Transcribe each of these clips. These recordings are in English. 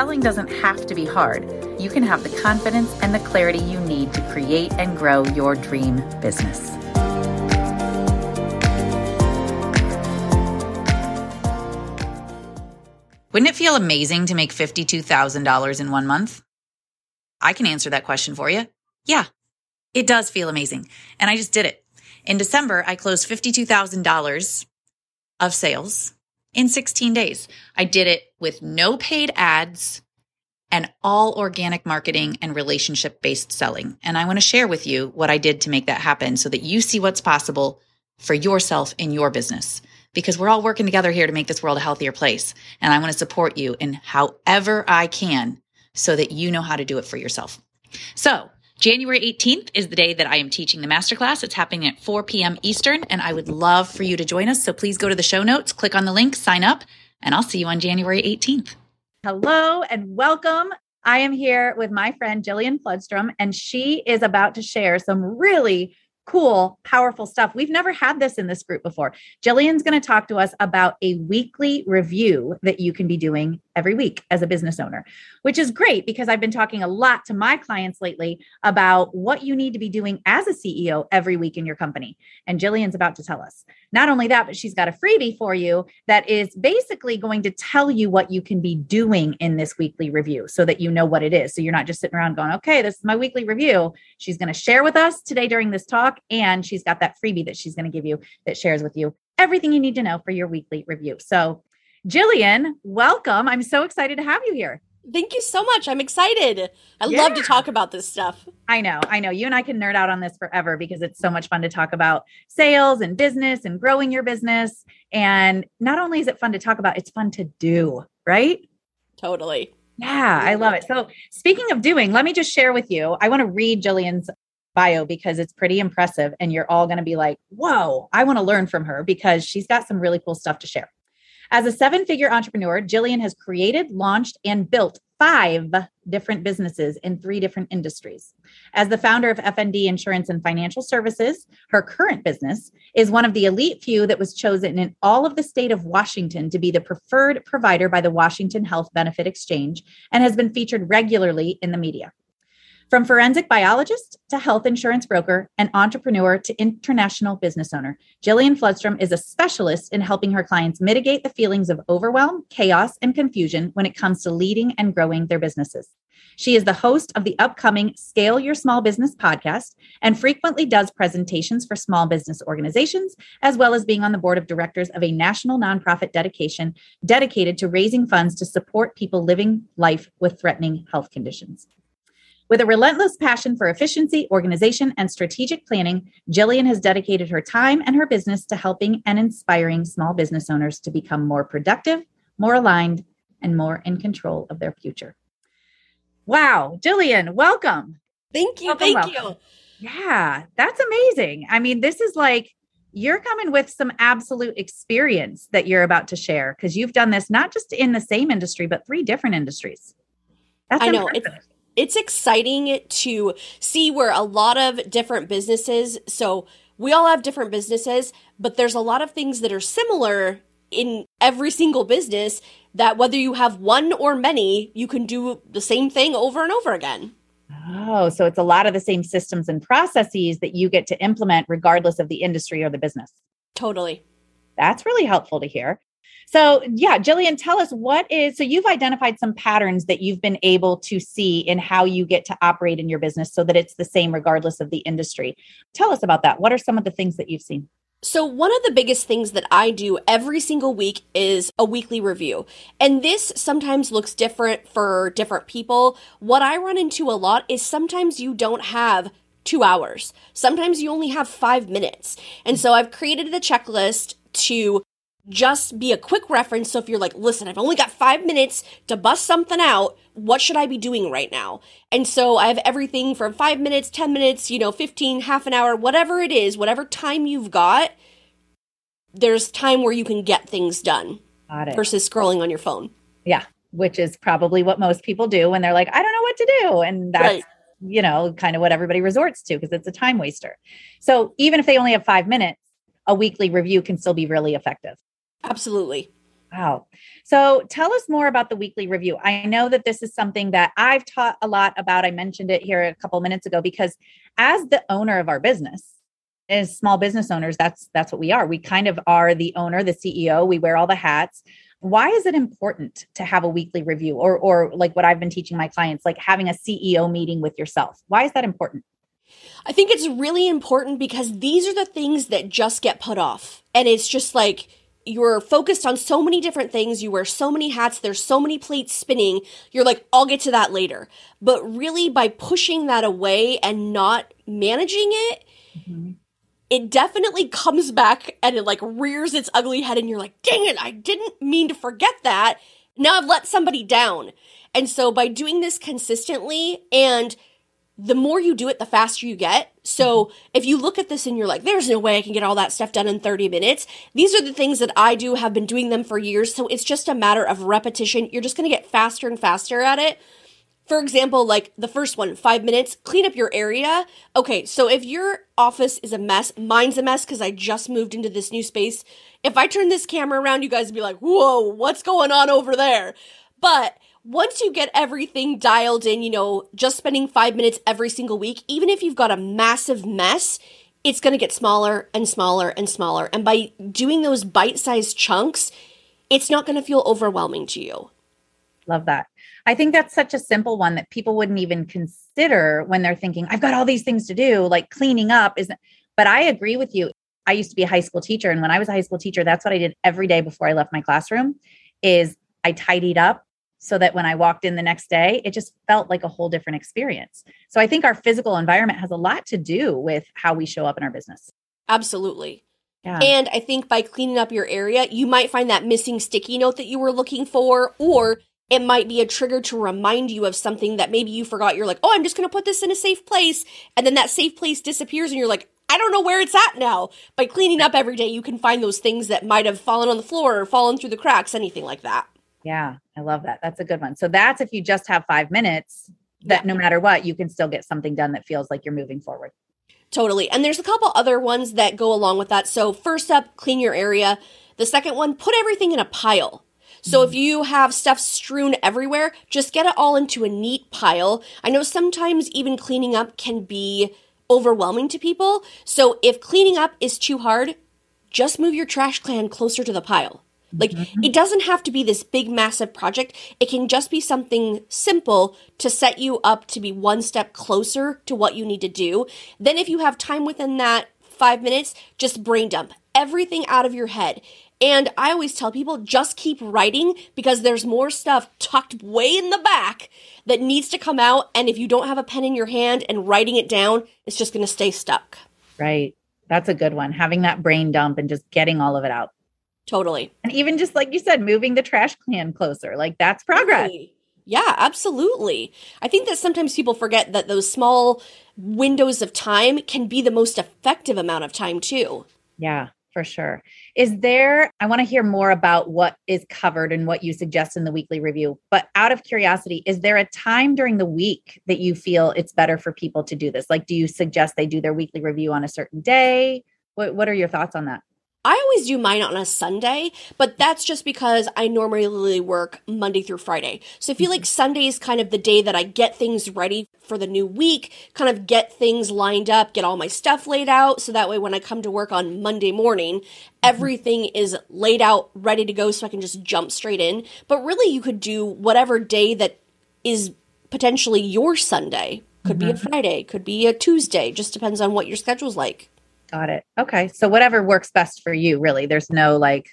Selling doesn't have to be hard. You can have the confidence and the clarity you need to create and grow your dream business. Wouldn't it feel amazing to make $52,000 in one month? I can answer that question for you. Yeah, it does feel amazing. And I just did it. In December, I closed $52,000 of sales in 16 days. I did it with no paid ads and all organic marketing and relationship based selling. And I want to share with you what I did to make that happen so that you see what's possible for yourself in your business. Because we're all working together here to make this world a healthier place. And I want to support you in however I can so that you know how to do it for yourself. So January 18th is the day that I am teaching the masterclass. It's happening at 4 p.m. Eastern, and I would love for you to join us. So please go to the show notes, click on the link, sign up, and I'll see you on January 18th. Hello and welcome. I am here with my friend Jillian Floodstrom, and she is about to share some really cool, powerful stuff. We've never had this in this group before. Jillian's going to talk to us about a weekly review that you can be doing every week as a business owner, which is great because I've been talking a lot to my clients lately about what you need to be doing as a CEO every week in your company. And Jillian's about to tell us. Not only that, but she's got a freebie for you that is basically going to tell you what you can be doing in this weekly review so that you know what it is. So you're not just sitting around going, okay, this is my weekly review. She's going to share with us today during this talk. And she's got that freebie that she's going to give you that shares with you everything you need to know for your weekly review. So, Jillian, welcome. I'm so excited to have you here. Thank you so much. I'm excited. I yeah. love to talk about this stuff. I know. I know. You and I can nerd out on this forever because it's so much fun to talk about sales and business and growing your business. And not only is it fun to talk about, it's fun to do, right? Totally. Yeah, I love it. So, speaking of doing, let me just share with you. I want to read Jillian's bio because it's pretty impressive. And you're all going to be like, whoa, I want to learn from her because she's got some really cool stuff to share. As a seven figure entrepreneur, Jillian has created, launched, and built five different businesses in three different industries. As the founder of FND Insurance and Financial Services, her current business is one of the elite few that was chosen in all of the state of Washington to be the preferred provider by the Washington Health Benefit Exchange and has been featured regularly in the media. From forensic biologist to health insurance broker and entrepreneur to international business owner, Jillian Floodstrom is a specialist in helping her clients mitigate the feelings of overwhelm, chaos, and confusion when it comes to leading and growing their businesses. She is the host of the upcoming Scale Your Small Business podcast and frequently does presentations for small business organizations, as well as being on the board of directors of a national nonprofit dedication dedicated to raising funds to support people living life with threatening health conditions. With a relentless passion for efficiency, organization, and strategic planning, Jillian has dedicated her time and her business to helping and inspiring small business owners to become more productive, more aligned, and more in control of their future. Wow, Jillian, welcome. Thank you. Welcome, thank welcome. you. Yeah, that's amazing. I mean, this is like you're coming with some absolute experience that you're about to share because you've done this not just in the same industry, but three different industries. That's I know. Impressive. It's, it's exciting to see where a lot of different businesses, so we all have different businesses, but there's a lot of things that are similar in every single business that whether you have one or many, you can do the same thing over and over again. Oh, so it's a lot of the same systems and processes that you get to implement regardless of the industry or the business. Totally. That's really helpful to hear. So, yeah, Jillian, tell us what is so you've identified some patterns that you've been able to see in how you get to operate in your business so that it's the same regardless of the industry. Tell us about that. What are some of the things that you've seen? So, one of the biggest things that I do every single week is a weekly review. And this sometimes looks different for different people. What I run into a lot is sometimes you don't have two hours, sometimes you only have five minutes. And so, I've created a checklist to just be a quick reference. So if you're like, listen, I've only got five minutes to bust something out, what should I be doing right now? And so I have everything from five minutes, 10 minutes, you know, 15, half an hour, whatever it is, whatever time you've got, there's time where you can get things done versus scrolling on your phone. Yeah. Which is probably what most people do when they're like, I don't know what to do. And that's, right. you know, kind of what everybody resorts to because it's a time waster. So even if they only have five minutes, a weekly review can still be really effective. Absolutely. Wow. So tell us more about the weekly review. I know that this is something that I've taught a lot about. I mentioned it here a couple minutes ago because as the owner of our business, as small business owners, that's that's what we are. We kind of are the owner, the CEO. We wear all the hats. Why is it important to have a weekly review or or like what I've been teaching my clients, like having a CEO meeting with yourself? Why is that important? I think it's really important because these are the things that just get put off. And it's just like you're focused on so many different things, you wear so many hats, there's so many plates spinning, you're like, I'll get to that later. But really, by pushing that away and not managing it, mm-hmm. it definitely comes back and it like rears its ugly head, and you're like, dang it, I didn't mean to forget that. Now I've let somebody down. And so by doing this consistently and the more you do it, the faster you get. So mm-hmm. if you look at this and you're like, there's no way I can get all that stuff done in 30 minutes, these are the things that I do, have been doing them for years. So it's just a matter of repetition. You're just going to get faster and faster at it. For example, like the first one, five minutes, clean up your area. Okay, so if your office is a mess, mine's a mess because I just moved into this new space. If I turn this camera around, you guys would be like, whoa, what's going on over there? But once you get everything dialed in, you know, just spending five minutes every single week, even if you've got a massive mess, it's going to get smaller and smaller and smaller. And by doing those bite sized chunks, it's not going to feel overwhelming to you. Love that. I think that's such a simple one that people wouldn't even consider when they're thinking, I've got all these things to do, like cleaning up isn't. But I agree with you. I used to be a high school teacher. And when I was a high school teacher, that's what I did every day before I left my classroom is I tidied up so that when I walked in the next day, it just felt like a whole different experience. So I think our physical environment has a lot to do with how we show up in our business. Absolutely. Yeah. And I think by cleaning up your area, you might find that missing sticky note that you were looking for, or it might be a trigger to remind you of something that maybe you forgot. You're like, oh, I'm just going to put this in a safe place. And then that safe place disappears, and you're like, I don't know where it's at now. By cleaning up every day, you can find those things that might have fallen on the floor or fallen through the cracks, anything like that. Yeah, I love that. That's a good one. So that's if you just have five minutes, that yeah. no matter what, you can still get something done that feels like you're moving forward. Totally. And there's a couple other ones that go along with that. So, first up, clean your area. The second one, put everything in a pile. So, if mm. you have stuff strewn everywhere, just get it all into a neat pile. I know sometimes even cleaning up can be overwhelming to people. So, if cleaning up is too hard, just move your trash can closer to the pile. Like, mm-hmm. it doesn't have to be this big, massive project. It can just be something simple to set you up to be one step closer to what you need to do. Then, if you have time within that five minutes, just brain dump everything out of your head. And I always tell people just keep writing because there's more stuff tucked way in the back that needs to come out. And if you don't have a pen in your hand and writing it down, it's just going to stay stuck. Right. That's a good one. Having that brain dump and just getting all of it out. Totally. And even just like you said, moving the trash can closer, like that's progress. Totally. Yeah, absolutely. I think that sometimes people forget that those small windows of time can be the most effective amount of time, too. Yeah, for sure. Is there, I want to hear more about what is covered and what you suggest in the weekly review. But out of curiosity, is there a time during the week that you feel it's better for people to do this? Like, do you suggest they do their weekly review on a certain day? What, what are your thoughts on that? I always do mine on a Sunday, but that's just because I normally work Monday through Friday. So I feel like Sunday is kind of the day that I get things ready for the new week, kind of get things lined up, get all my stuff laid out. So that way, when I come to work on Monday morning, everything is laid out, ready to go, so I can just jump straight in. But really, you could do whatever day that is potentially your Sunday. Could mm-hmm. be a mm-hmm. Friday, could be a Tuesday, just depends on what your schedule's like. Got it. Okay. So whatever works best for you, really. There's no like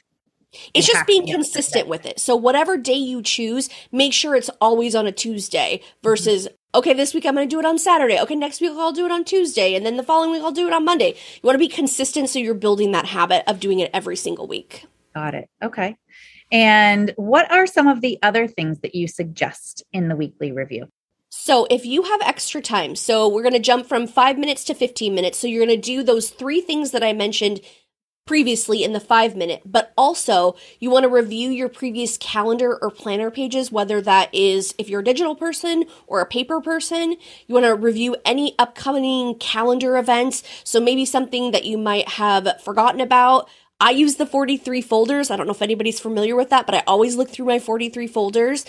it's just being consistent with it. So whatever day you choose, make sure it's always on a Tuesday versus okay, this week I'm going to do it on Saturday. Okay, next week I'll do it on Tuesday and then the following week I'll do it on Monday. You want to be consistent so you're building that habit of doing it every single week. Got it. Okay. And what are some of the other things that you suggest in the weekly review? So, if you have extra time, so we're going to jump from five minutes to 15 minutes. So, you're going to do those three things that I mentioned previously in the five minute, but also you want to review your previous calendar or planner pages, whether that is if you're a digital person or a paper person. You want to review any upcoming calendar events. So, maybe something that you might have forgotten about. I use the 43 folders. I don't know if anybody's familiar with that, but I always look through my 43 folders.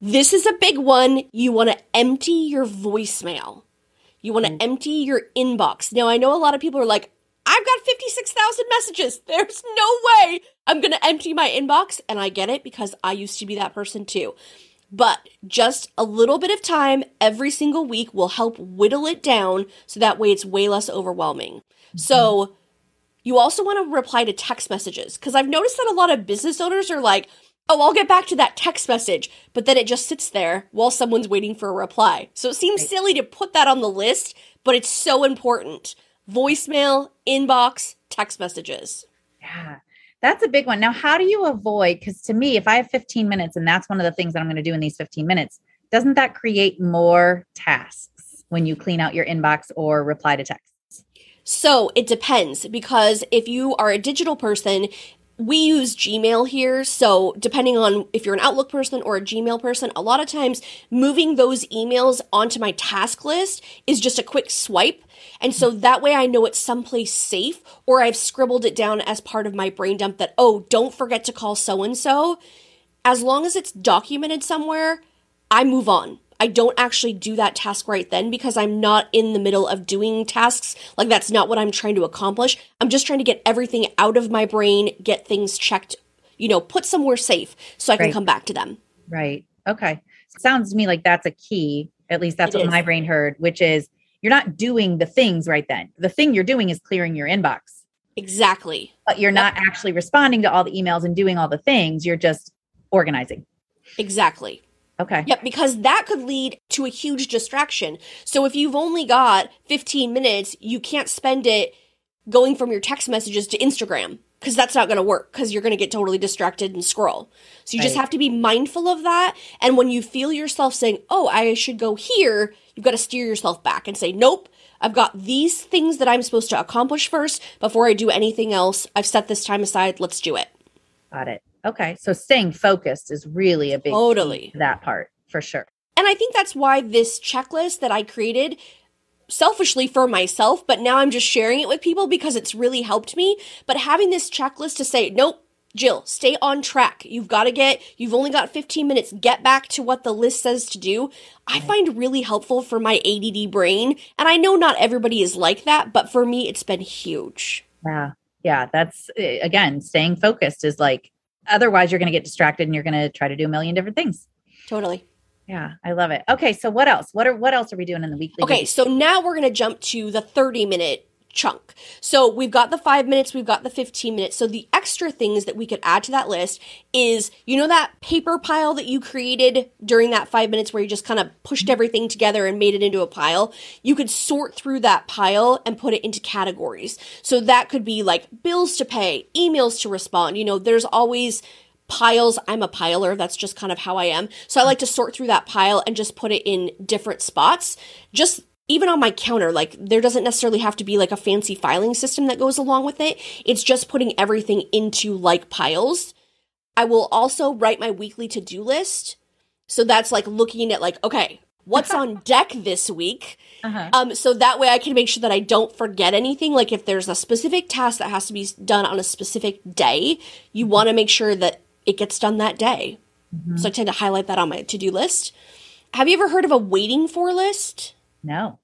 This is a big one. You want to empty your voicemail. You want to mm. empty your inbox. Now, I know a lot of people are like, I've got 56,000 messages. There's no way I'm going to empty my inbox. And I get it because I used to be that person too. But just a little bit of time every single week will help whittle it down so that way it's way less overwhelming. Mm-hmm. So, you also want to reply to text messages because I've noticed that a lot of business owners are like, oh, I'll get back to that text message, but then it just sits there while someone's waiting for a reply. So it seems right. silly to put that on the list, but it's so important. Voicemail, inbox, text messages. Yeah. That's a big one. Now, how do you avoid? Because to me, if I have 15 minutes and that's one of the things that I'm going to do in these 15 minutes, doesn't that create more tasks when you clean out your inbox or reply to texts? So it depends because if you are a digital person, we use Gmail here. So, depending on if you're an Outlook person or a Gmail person, a lot of times moving those emails onto my task list is just a quick swipe. And so that way I know it's someplace safe, or I've scribbled it down as part of my brain dump that, oh, don't forget to call so and so. As long as it's documented somewhere, I move on. I don't actually do that task right then because I'm not in the middle of doing tasks. Like, that's not what I'm trying to accomplish. I'm just trying to get everything out of my brain, get things checked, you know, put somewhere safe so I can right. come back to them. Right. Okay. Sounds to me like that's a key. At least that's it what is. my brain heard, which is you're not doing the things right then. The thing you're doing is clearing your inbox. Exactly. But you're yep. not actually responding to all the emails and doing all the things. You're just organizing. Exactly. Okay. Yep, because that could lead to a huge distraction. So if you've only got 15 minutes, you can't spend it going from your text messages to Instagram because that's not going to work because you're going to get totally distracted and scroll. So you right. just have to be mindful of that. And when you feel yourself saying, oh, I should go here, you've got to steer yourself back and say, nope, I've got these things that I'm supposed to accomplish first before I do anything else. I've set this time aside. Let's do it. Got it. Okay. So staying focused is really a big totally that part for sure. And I think that's why this checklist that I created selfishly for myself, but now I'm just sharing it with people because it's really helped me. But having this checklist to say, nope, Jill, stay on track. You've got to get, you've only got 15 minutes. Get back to what the list says to do. I find really helpful for my ADD brain. And I know not everybody is like that, but for me, it's been huge. Yeah. Yeah. That's, eh, again, staying focused is like otherwise you're going to get distracted and you're going to try to do a million different things. Totally. Yeah, I love it. Okay, so what else? What are what else are we doing in the weekly? Okay, so now we're going to jump to the 30 minute chunk. So we've got the 5 minutes, we've got the 15 minutes. So the extra things that we could add to that list is you know that paper pile that you created during that 5 minutes where you just kind of pushed everything together and made it into a pile? You could sort through that pile and put it into categories. So that could be like bills to pay, emails to respond. You know, there's always piles. I'm a piler. That's just kind of how I am. So I like to sort through that pile and just put it in different spots. Just even on my counter, like there doesn't necessarily have to be like a fancy filing system that goes along with it. It's just putting everything into like piles. I will also write my weekly to do list. So that's like looking at like, okay, what's on deck this week? Uh-huh. Um, so that way I can make sure that I don't forget anything. Like if there's a specific task that has to be done on a specific day, you mm-hmm. want to make sure that it gets done that day. Mm-hmm. So I tend to highlight that on my to do list. Have you ever heard of a waiting for list? No.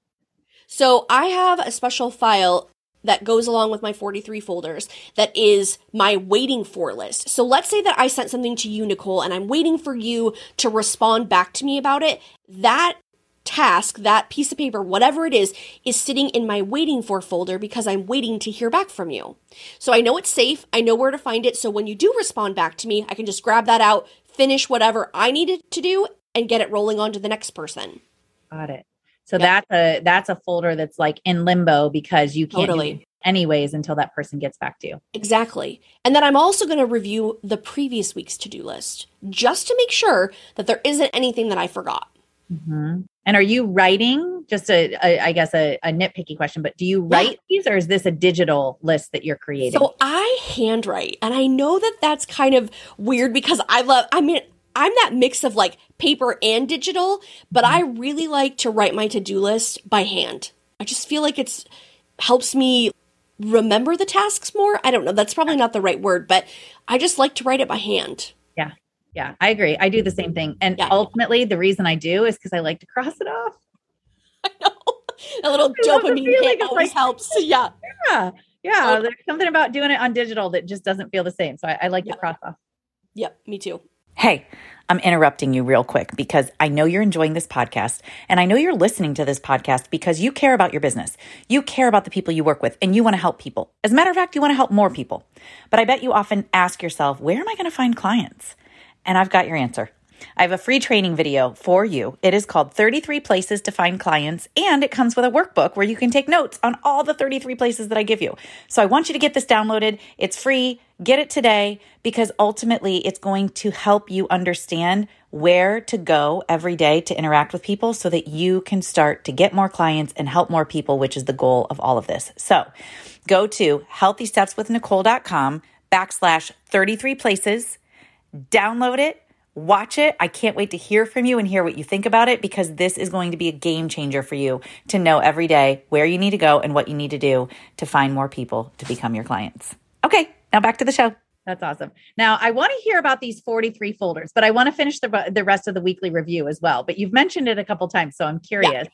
So I have a special file that goes along with my 43 folders that is my waiting for list. So let's say that I sent something to you, Nicole, and I'm waiting for you to respond back to me about it. That task, that piece of paper, whatever it is, is sitting in my waiting for folder because I'm waiting to hear back from you. So I know it's safe. I know where to find it. So when you do respond back to me, I can just grab that out, finish whatever I needed to do, and get it rolling on to the next person. Got it. So yep. that's a that's a folder that's like in limbo because you can't totally. anyways until that person gets back to you. Exactly. And then I'm also going to review the previous week's to do list just to make sure that there isn't anything that I forgot. Mm-hmm. And are you writing? Just a, a I guess a, a, nitpicky question, but do you write yeah. these, or is this a digital list that you're creating? So I handwrite, and I know that that's kind of weird because I love. I mean, I'm that mix of like paper and digital, but. I really like to write my to do list by hand. I just feel like it's helps me remember the tasks more. I don't know. That's probably not the right word, but I just like to write it by hand. Yeah. Yeah, I agree. I do the same thing. And yeah. ultimately, the reason I do is because I like to cross it off. I know. A little I dopamine hit always like, helps. Yeah. Yeah. Yeah. There's something about doing it on digital that just doesn't feel the same. So I, I like to cross off. Yep. Me too. Hey, I'm interrupting you real quick because I know you're enjoying this podcast and I know you're listening to this podcast because you care about your business. You care about the people you work with and you want to help people. As a matter of fact, you want to help more people. But I bet you often ask yourself, where am I going to find clients? And I've got your answer. I have a free training video for you. It is called 33 Places to Find Clients, and it comes with a workbook where you can take notes on all the 33 places that I give you. So I want you to get this downloaded. It's free. Get it today because ultimately it's going to help you understand where to go every day to interact with people so that you can start to get more clients and help more people, which is the goal of all of this. So go to healthystepswithnicole.com backslash 33 places, download it Watch it. I can't wait to hear from you and hear what you think about it because this is going to be a game changer for you to know every day where you need to go and what you need to do to find more people to become your clients. Okay, now back to the show. That's awesome. Now, I want to hear about these 43 folders, but I want to finish the, the rest of the weekly review as well. But you've mentioned it a couple times, so I'm curious.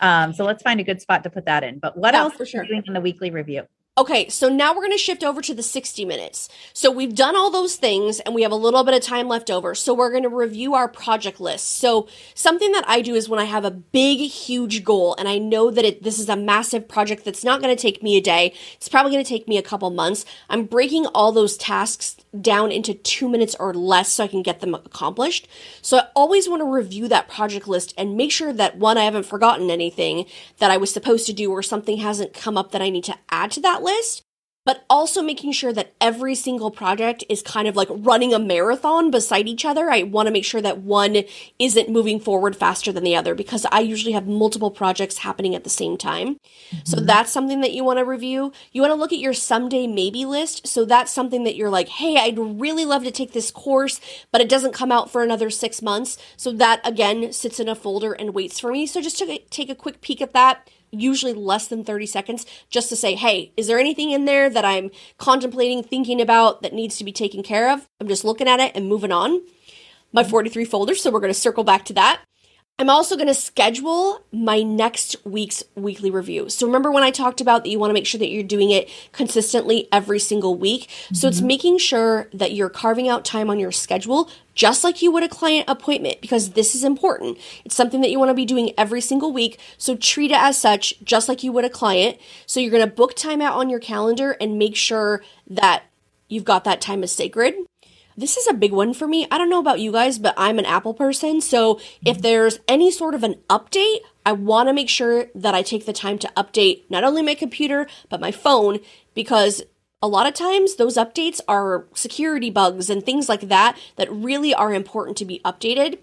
Yeah. Um, so let's find a good spot to put that in. But what yeah, else are sure. you doing in the weekly review? Okay, so now we're going to shift over to the 60 minutes. So we've done all those things and we have a little bit of time left over. So we're going to review our project list. So something that I do is when I have a big, huge goal and I know that it, this is a massive project that's not going to take me a day, it's probably going to take me a couple months. I'm breaking all those tasks down into two minutes or less so I can get them accomplished. So I always want to review that project list and make sure that one, I haven't forgotten anything that I was supposed to do or something hasn't come up that I need to add to that list but also making sure that every single project is kind of like running a marathon beside each other. I want to make sure that one isn't moving forward faster than the other because I usually have multiple projects happening at the same time. Mm-hmm. So that's something that you want to review. You want to look at your someday maybe list. So that's something that you're like, hey, I'd really love to take this course, but it doesn't come out for another six months. So that again sits in a folder and waits for me. So just to take a quick peek at that usually less than 30 seconds just to say, hey, is there anything in there that I'm contemplating, thinking about that needs to be taken care of? I'm just looking at it and moving on. My 43 folders, so we're going to circle back to that. I'm also going to schedule my next week's weekly review. So remember when I talked about that you want to make sure that you're doing it consistently every single week. Mm-hmm. So it's mm-hmm. making sure that you're carving out time on your schedule just like you would a client appointment because this is important. It's something that you want to be doing every single week. So treat it as such just like you would a client. So you're going to book time out on your calendar and make sure that you've got that time as sacred. This is a big one for me. I don't know about you guys, but I'm an Apple person. So if there's any sort of an update, I want to make sure that I take the time to update not only my computer, but my phone because a lot of times those updates are security bugs and things like that that really are important to be updated.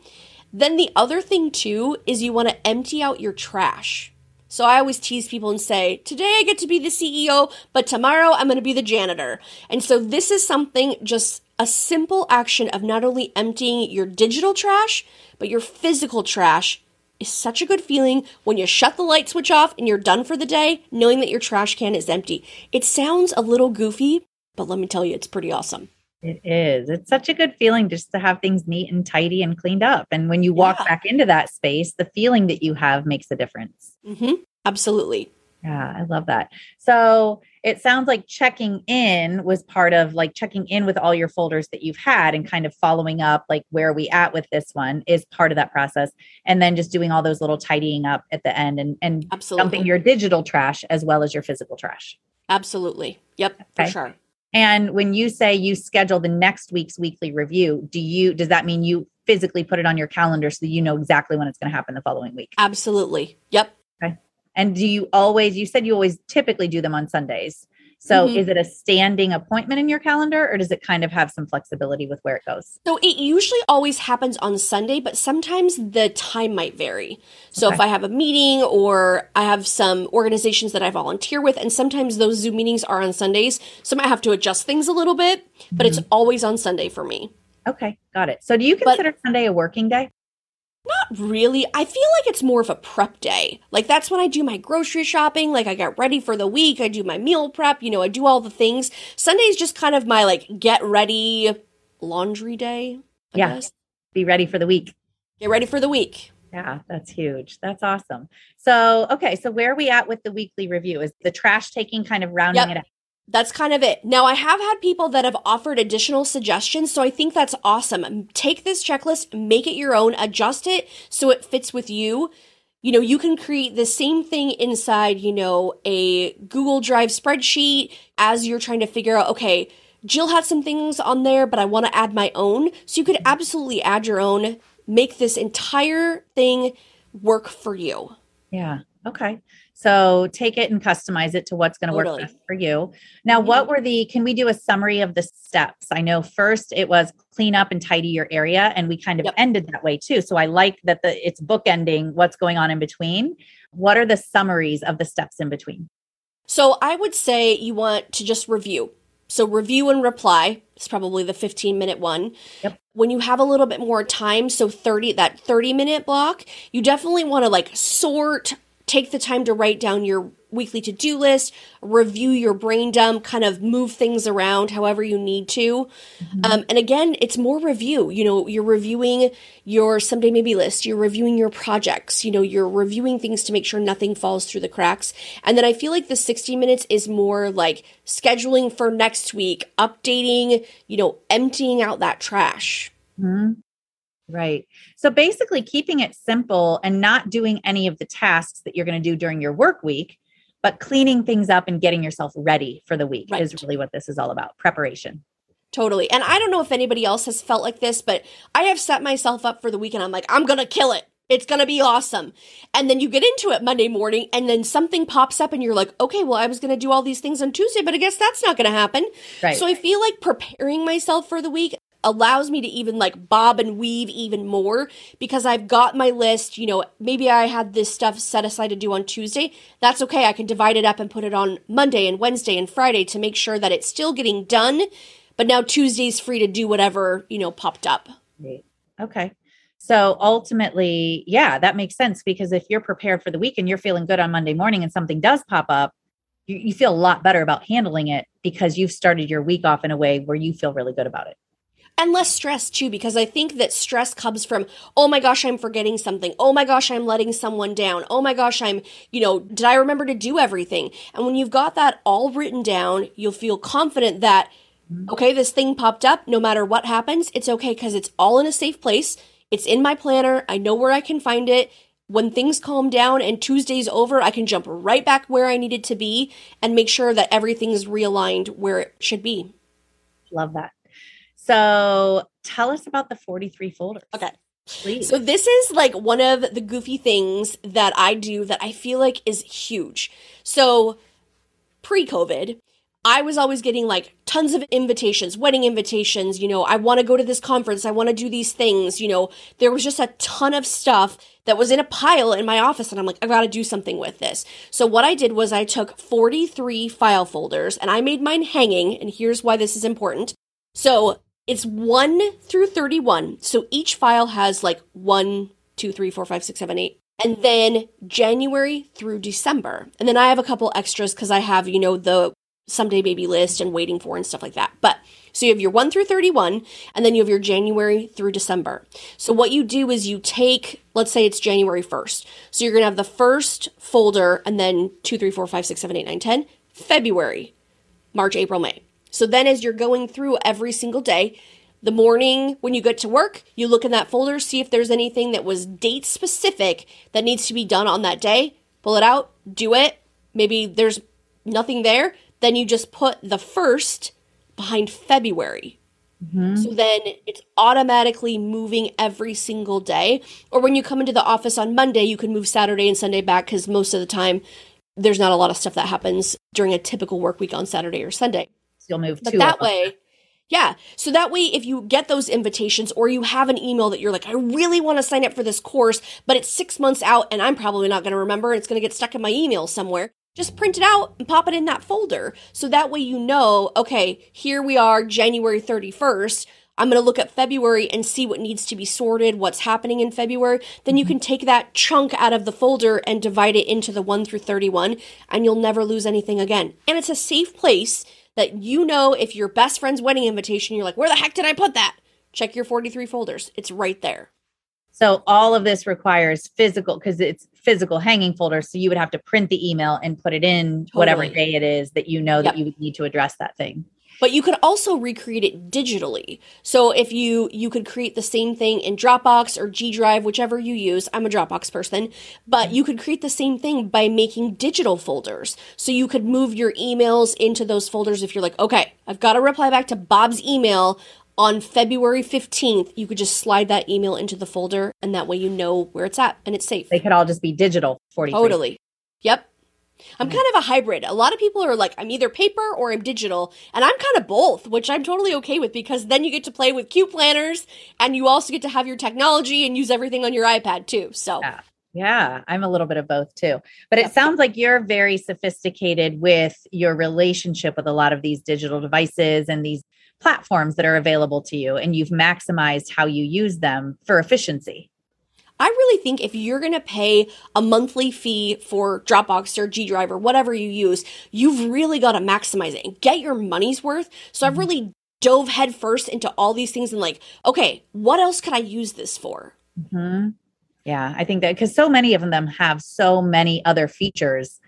Then the other thing too is you want to empty out your trash. So I always tease people and say, today I get to be the CEO, but tomorrow I'm going to be the janitor. And so this is something just a simple action of not only emptying your digital trash, but your physical trash is such a good feeling when you shut the light switch off and you're done for the day, knowing that your trash can is empty. It sounds a little goofy, but let me tell you, it's pretty awesome. It is. It's such a good feeling just to have things neat and tidy and cleaned up. And when you walk yeah. back into that space, the feeling that you have makes a difference. Mm-hmm. Absolutely. Yeah, I love that. So it sounds like checking in was part of like checking in with all your folders that you've had and kind of following up, like where are we at with this one is part of that process. And then just doing all those little tidying up at the end and, and Absolutely. dumping your digital trash as well as your physical trash. Absolutely. Yep, okay. for sure. And when you say you schedule the next week's weekly review, do you does that mean you physically put it on your calendar so that you know exactly when it's going to happen the following week? Absolutely. Yep. Okay. And do you always you said you always typically do them on Sundays. So Mhm. is it a standing appointment in your calendar or does it kind of have some flexibility with where it goes? So it usually always happens on Sunday, but sometimes the time might vary. So if I have a meeting or I have some organizations that I volunteer with, and sometimes those Zoom meetings are on Sundays, so I might have to adjust things a little bit, but it's always on Sunday for me. Okay, got it. So do you But- consider Sunday a working day? Really. I feel like it's more of a prep day. Like that's when I do my grocery shopping, like I get ready for the week, I do my meal prep, you know, I do all the things. Sunday is just kind of my like get ready laundry day. I Yeah. guess. Be ready for the week. Get ready for the week. Yeah, that's huge. That's awesome. So, okay, so where are we at with the weekly review? Is the trash taking kind of rounding Yep. it out? That's kind of it. Now, I have had people that have offered additional suggestions, so I think that's awesome. Take this checklist, make it your own, adjust it so it fits with you. You know, you can create the same thing inside, you know, a Google Drive spreadsheet as you're trying to figure out, okay, Jill had some things on there, but I want to add my own. So you could absolutely add your own, make this entire thing work for you. Yeah. Okay. So take it and customize it to what's going to work best for you. Now, Mhm. what were the, can we do a summary of the steps? I know first it was clean up and tidy your area, and we kind of Yep. ended that way too. So I like that the it's bookending what's going on in between. What are the summaries of the steps in between? So I would say you want to just review. So review and reply is probably the 15 minute one. Yep. When you have a little bit more time, so 30 that 30 minute block, you definitely want to like sort, take the time to write down your weekly to-do list, review your brain dump, kind of move things around however you need to. Um, and again, it's more review. You know, you're reviewing your someday maybe list, you're reviewing your projects, you know, you're reviewing things to make sure nothing falls through the cracks. And then I feel like the 60 minutes is more like scheduling for next week, updating, you know, emptying out that trash. Mhm. Right. So basically, keeping it simple and not doing any of the tasks that you're going to do during your work week, but cleaning things up and getting yourself ready for the week is really what this is all about preparation. Totally. And I don't know if anybody else has felt like this, but I have set myself up for the week and I'm like, I'm going to kill it. It's going to be awesome. And then you get into it Monday morning and then something pops up and you're like, okay, well, I was going to do all these things on Tuesday, but I guess that's not going to happen. Right. So I feel like preparing myself for the week allows me to even like bob and weave even more because I've got my list. You know, maybe I had this stuff set aside to do on Tuesday. That's okay. I can divide it up and put it on Monday and Wednesday and Friday to make sure that it's still getting done. But now Tuesday's free to do whatever, you know, popped up. Okay. So ultimately, yeah, that makes sense because if you're prepared for the week and you're feeling good on Monday morning and something does pop up, you, you feel a lot better about handling it because you've started your week off in a way where you feel really good about it. And less stress too because i think that stress comes from oh my gosh i'm forgetting something. Oh my gosh i'm letting someone down. Oh my gosh i'm you know did i remember to do everything? And when you've got that all written down you'll feel confident that okay this thing popped up no matter what happens it's okay because it's all in a safe place. It's in my planner. I know where i can find it. When things calm down and Tuesday's over, I can jump right back where I needed to be and make sure that everything's realigned where it should be. Love that. So tell us about the 43 folders. Okay. Please. So this is like one of the goofy things that I do that I feel like is huge. So pre-COVID, I was always getting like tons of invitations, wedding invitations, you know, I want to go to this conference, I want to do these things, you know. There was just a ton of stuff that was in a pile in my office and I'm like I got to do something with this. So what I did was I took 43 file folders and I made mine hanging and here's why this is important. So it's 1 through 31. So each file has like 1, 2, 3, 4, 5, 6, 7, 8. And then January through December. And then I have a couple extras because I have, you know, the someday maybe list and waiting for and stuff like that. But so you have your 1 through 31, and then you have your January through December. So what you do is you take, let's say it's January 1st. So you're going to have the first folder, and then 2, 3, 4, 5, 6, 7, 8, 9, 10, February, March, April, May. So then as you're going through every single day, the morning when you get to work, you look in that folder, see if there's anything that was date specific that needs to be done on that day, pull it out, do it. Maybe there's nothing there, then you just put the first behind February. Mm-hmm. So then it's automatically moving every single day. Or when you come into the office on Monday, you can move Saturday and Sunday back because most of the time there's not a lot of stuff that happens during a typical work week on Saturday or Sunday. You'll move But to that way, yeah. So that way, if you get those invitations or you have an email that you're like, I really want to sign up for this course, but it's six months out and I'm probably not going to remember and it's going to get stuck in my email somewhere, just print it out and pop it in that folder. So that way you know, okay, here we are, January 31st. I'm going to look at February and see what needs to be sorted, what's happening in February. Then you can mm-hmm. take that chunk out of the folder and divide it into the 1 through 31, and you'll never lose anything again. And it's a safe place that you know if your best friend's wedding invitation, you're like, where the heck did I put that? Check your 43 folders. It's right there. So all of this requires physical because it's physical hanging folders. So you would have to print the email and put it in whatever day it is that you know Yep. that you would need to address that thing. But you could also recreate it digitally. So if you you could create the same thing in Dropbox or G Drive, whichever you use. I'm a Dropbox person, but you could create the same thing by making digital folders. So you could move your emails into those folders if you're like, okay, I've got to reply back to Bob's email on February 15th. You could just slide that email into the folder and that way you know where it's at and it's safe. They could all just be digital 43. Totally. Yep. I'm Mhm. kind of a hybrid. A lot of people are like, I'm either paper or I'm digital. And I'm kind of both, which I'm totally okay with because then you get to play with cute planners and you also get to have your technology and use everything on your iPad too. So, Yeah. Yeah, I'm a little bit of both too. But it sounds like you're very sophisticated with your relationship with a lot of these digital devices and these platforms that are available to you, and you've maximized how you use them for efficiency. I really think if you're going to pay a monthly fee for Dropbox or G Drive or whatever you use, you've really got to maximize it and get your money's worth. So I've really dove headfirst into all these things and like, okay, what else could I use this for? hmm Yeah, I think that because so many of them have so many other features,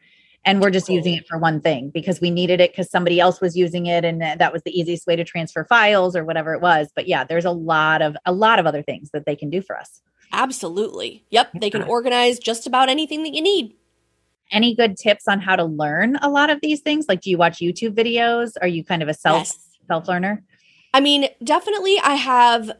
and we're just using it for one thing because we needed it because somebody else was using it, and that was the easiest way to transfer files or whatever it was. But yeah, there's a lot of a lot of other things that they can do for us. Absolutely. Yep. They can organize just about anything that you need. Any good tips on how to learn a lot of these things? Like, do you watch YouTube videos? Are you kind of a self Yes. self learner? I mean, definitely, I have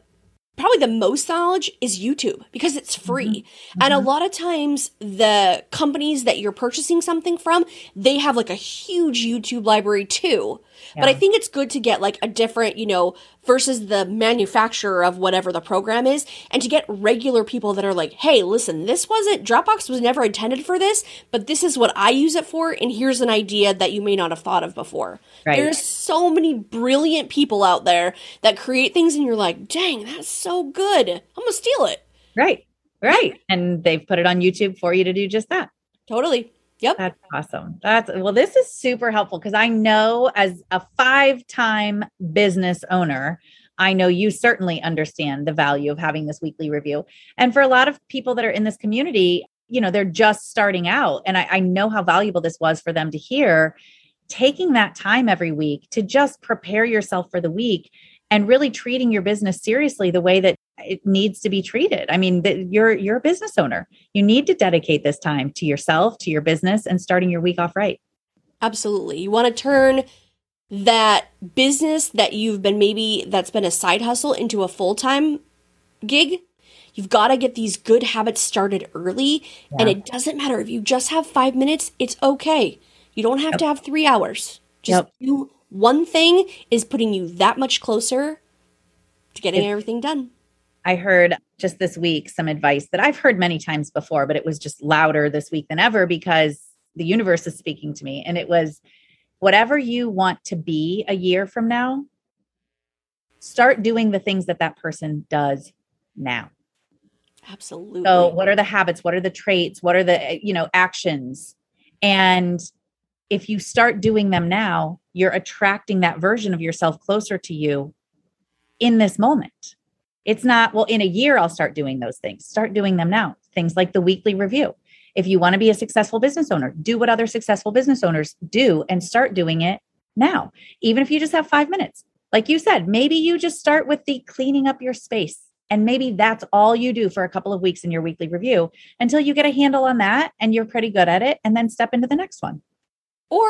probably the most knowledge is YouTube because it's free. And a Mhm. lot of times, the companies that you're purchasing something from, they have like a huge YouTube library too. But I think it's good to get like a different, you know, versus the manufacturer of whatever the program is, and to get regular people that are like, hey, listen, this wasn't, Dropbox was never intended for this, but this is what I use it for, and here's an idea that you may not have thought of before. Right. There's so many brilliant people out there that create things, and you're like, dang, that's so good. I'm gonna steal it. right, right, and they've put it on YouTube for you to do just that. Totally. Yep. That's awesome. That's well, this is super helpful because I know as a five time business owner, I know you certainly understand the value of having this weekly review. And for a lot of people that are in this community, you know, they're just starting out. And I, I know how valuable this was for them to hear. Taking that time every week to just prepare yourself for the week and really treating your business seriously the way that it needs to be treated. I mean, that you're you're a business owner. You need to dedicate this time to yourself, to your business, and starting your week off right. Absolutely. You want to turn that business that you've been maybe that's been a side hustle into a full time gig. You've got to get these good habits started early. And it doesn't matter if you just have five minutes, it's okay. You don't have Yep. to have three hours. Just Yep. do one thing is putting you that much closer to getting It- everything done. I heard just this week some advice that I've heard many times before, but it was just louder this week than ever because the universe is speaking to me. And it was whatever you want to be a year from now, start doing the things that that person does now. Absolutely. So, what are the habits? What are the traits? What are the, eh, you know, actions? And if you start doing them now, you're attracting that version of yourself closer to you in this moment. It's not, well, in a year, I'll start doing those things. Start doing them now. Things like the weekly review. If you want to be a successful business owner, do what other successful business owners do and start doing it now. Even if you just have five minutes. Like you said, maybe you just start with the cleaning up your space. And maybe that's all you do for a couple of weeks in your weekly review until you get a handle on that and you're pretty good at it and then step into the next one. or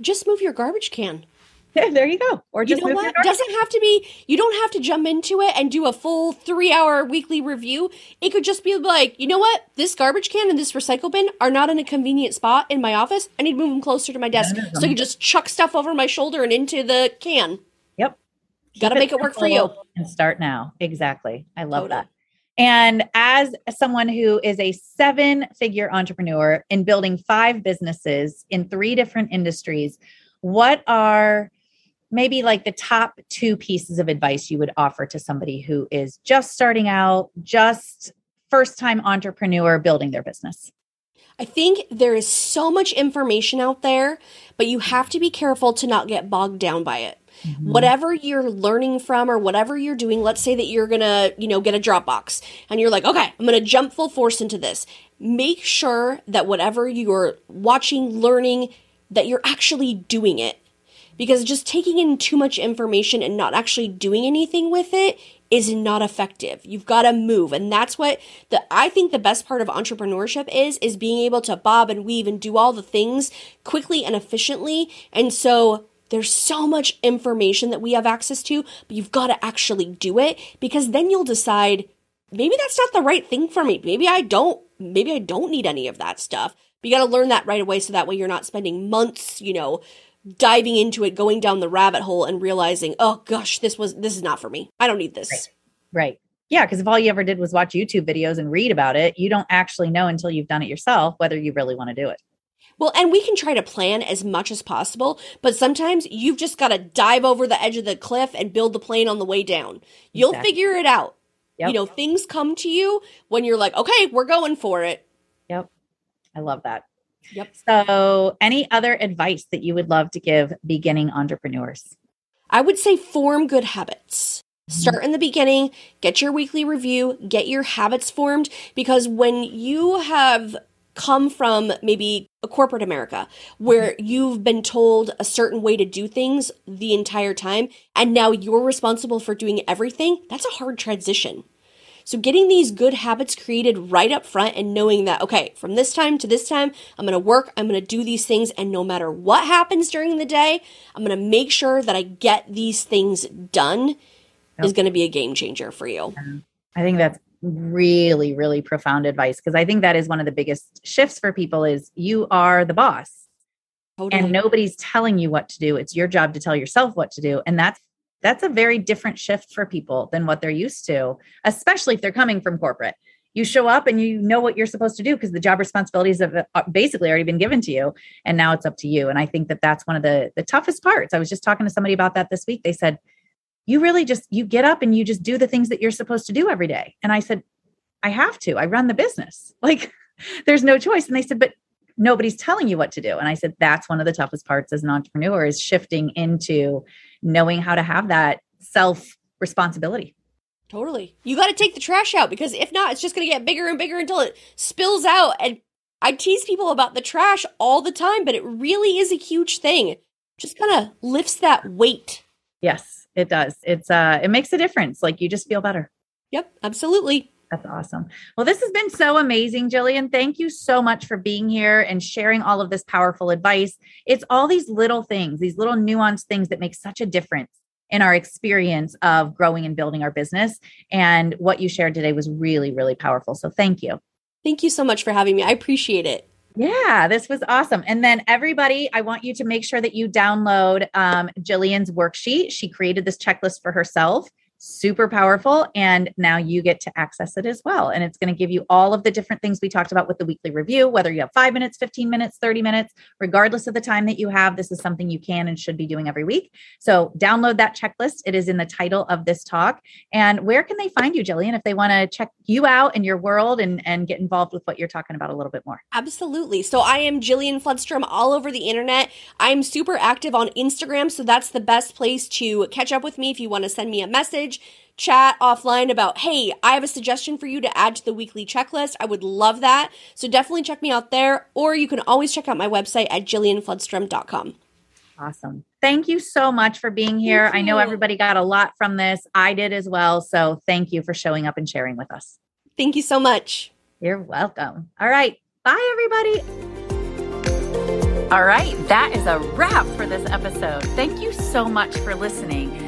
just move your garbage can. there you go. Or just you know what? Doesn't have to be. You don't have to jump into it and do a full three-hour weekly review. It could just be like, you know what? This garbage can and this recycle bin are not in a convenient spot in my office. I need to move them closer to my desk, so I can just chuck stuff over my shoulder and into the can. Yep. Got to make it work for you. And start now. Exactly. I love totally. that. And as someone who is a seven figure entrepreneur in building five businesses in three different industries, what are maybe like the top two pieces of advice you would offer to somebody who is just starting out, just first time entrepreneur building their business? I think there is so much information out there, but you have to be careful to not get bogged down by it. Mm-hmm. Whatever you're learning from or whatever you're doing, let's say that you're going to, you know, get a Dropbox and you're like, okay, I'm going to jump full force into this. Make sure that whatever you're watching, learning, that you're actually doing it because just taking in too much information and not actually doing anything with it is not effective. You've got to move. And that's what the I think the best part of entrepreneurship is is being able to bob and weave and do all the things quickly and efficiently. And so there's so much information that we have access to, but you've got to actually do it because then you'll decide maybe that's not the right thing for me. Maybe I don't maybe I don't need any of that stuff. But you got to learn that right away so that way you're not spending months, you know, diving into it, going down the rabbit hole and realizing, oh gosh, this was this is not for me. I don't need this. Right. right. Yeah, because if all you ever did was watch YouTube videos and read about it, you don't actually know until you've done it yourself whether you really want to do it. Well, and we can try to plan as much as possible, but sometimes you've just got to dive over the edge of the cliff and build the plane on the way down. You'll exactly. figure it out. Yep. You know, things come to you when you're like, okay, we're going for it. Yep. I love that. Yep. So, any other advice that you would love to give beginning entrepreneurs? I would say form good habits. Mm-hmm. Start in the beginning, get your weekly review, get your habits formed because when you have come from maybe a corporate America where mm-hmm. you've been told a certain way to do things the entire time and now you're responsible for doing everything, that's a hard transition. So getting these good habits created right up front and knowing that, okay, from this time to this time, I'm going to work, I'm going to do these things. And no matter what happens during the day, I'm going to make sure that I get these things done yep. is going to be a game changer for you. I think that's really, really profound advice because I think that is one of the biggest shifts for people is you are the boss. Totally. And nobody's telling you what to do. It's your job to tell yourself what to do. And that's that's a very different shift for people than what they're used to, especially if they're coming from corporate. You show up and you know what you're supposed to do because the job responsibilities have uh, basically already been given to you, and now it's up to you. And I think that that's one of the the toughest parts. I was just talking to somebody about that this week. They said, "You really just you get up and you just do the things that you're supposed to do every day." And I said, "I have to. I run the business. Like, there's no choice." And they said, "But nobody's telling you what to do." And I said, "That's one of the toughest parts as an entrepreneur is shifting into." Knowing how to have that self responsibility. Totally. You got to take the trash out because if not, it's just going to get bigger and bigger until it spills out. And I tease people about the trash all the time, but it really is a huge thing. Just kind of lifts that weight. Yes, it does. It's uh it makes a difference. Like you just feel better. Yep, absolutely. That's awesome. Well, this has been so amazing, Jillian. Thank you so much for being here and sharing all of this powerful advice. It's all these little things, these little nuanced things that make such a difference in our experience of growing and building our business. And what you shared today was really, really powerful. So thank you. Thank you so much for having me. I appreciate it. Yeah, this was awesome. And then everybody, I want you to make sure that you download um, Jillian's worksheet. She created this checklist for herself super powerful. And now you get to access it as well. And it's going to give you all of the different things we talked about with the weekly review, whether you have five minutes, 15 minutes, 30 minutes, regardless of the time that you have. This is something you can and should be doing every week. So download that checklist. It is in the title of this talk. And where can they find you, Jillian, if they want to check you out in your world and, and get involved with what you're talking about a little bit more? Absolutely. So I am Jillian Floodstrom all over the internet. I'm super active on Instagram. So that's the best place to catch up with me if you want to send me a message message, chat offline about, hey, I have a suggestion for you to add to the weekly checklist. I would love that. So definitely check me out there, or you can always check out my website at jillianfloodstrom.com. Awesome. Thank you so much for being here. I know everybody got a lot from this. I did as well. So thank you for showing up and sharing with us. Thank you so much. You're welcome. All right. Bye, everybody. All right, that is a wrap for this episode. Thank you so much for listening.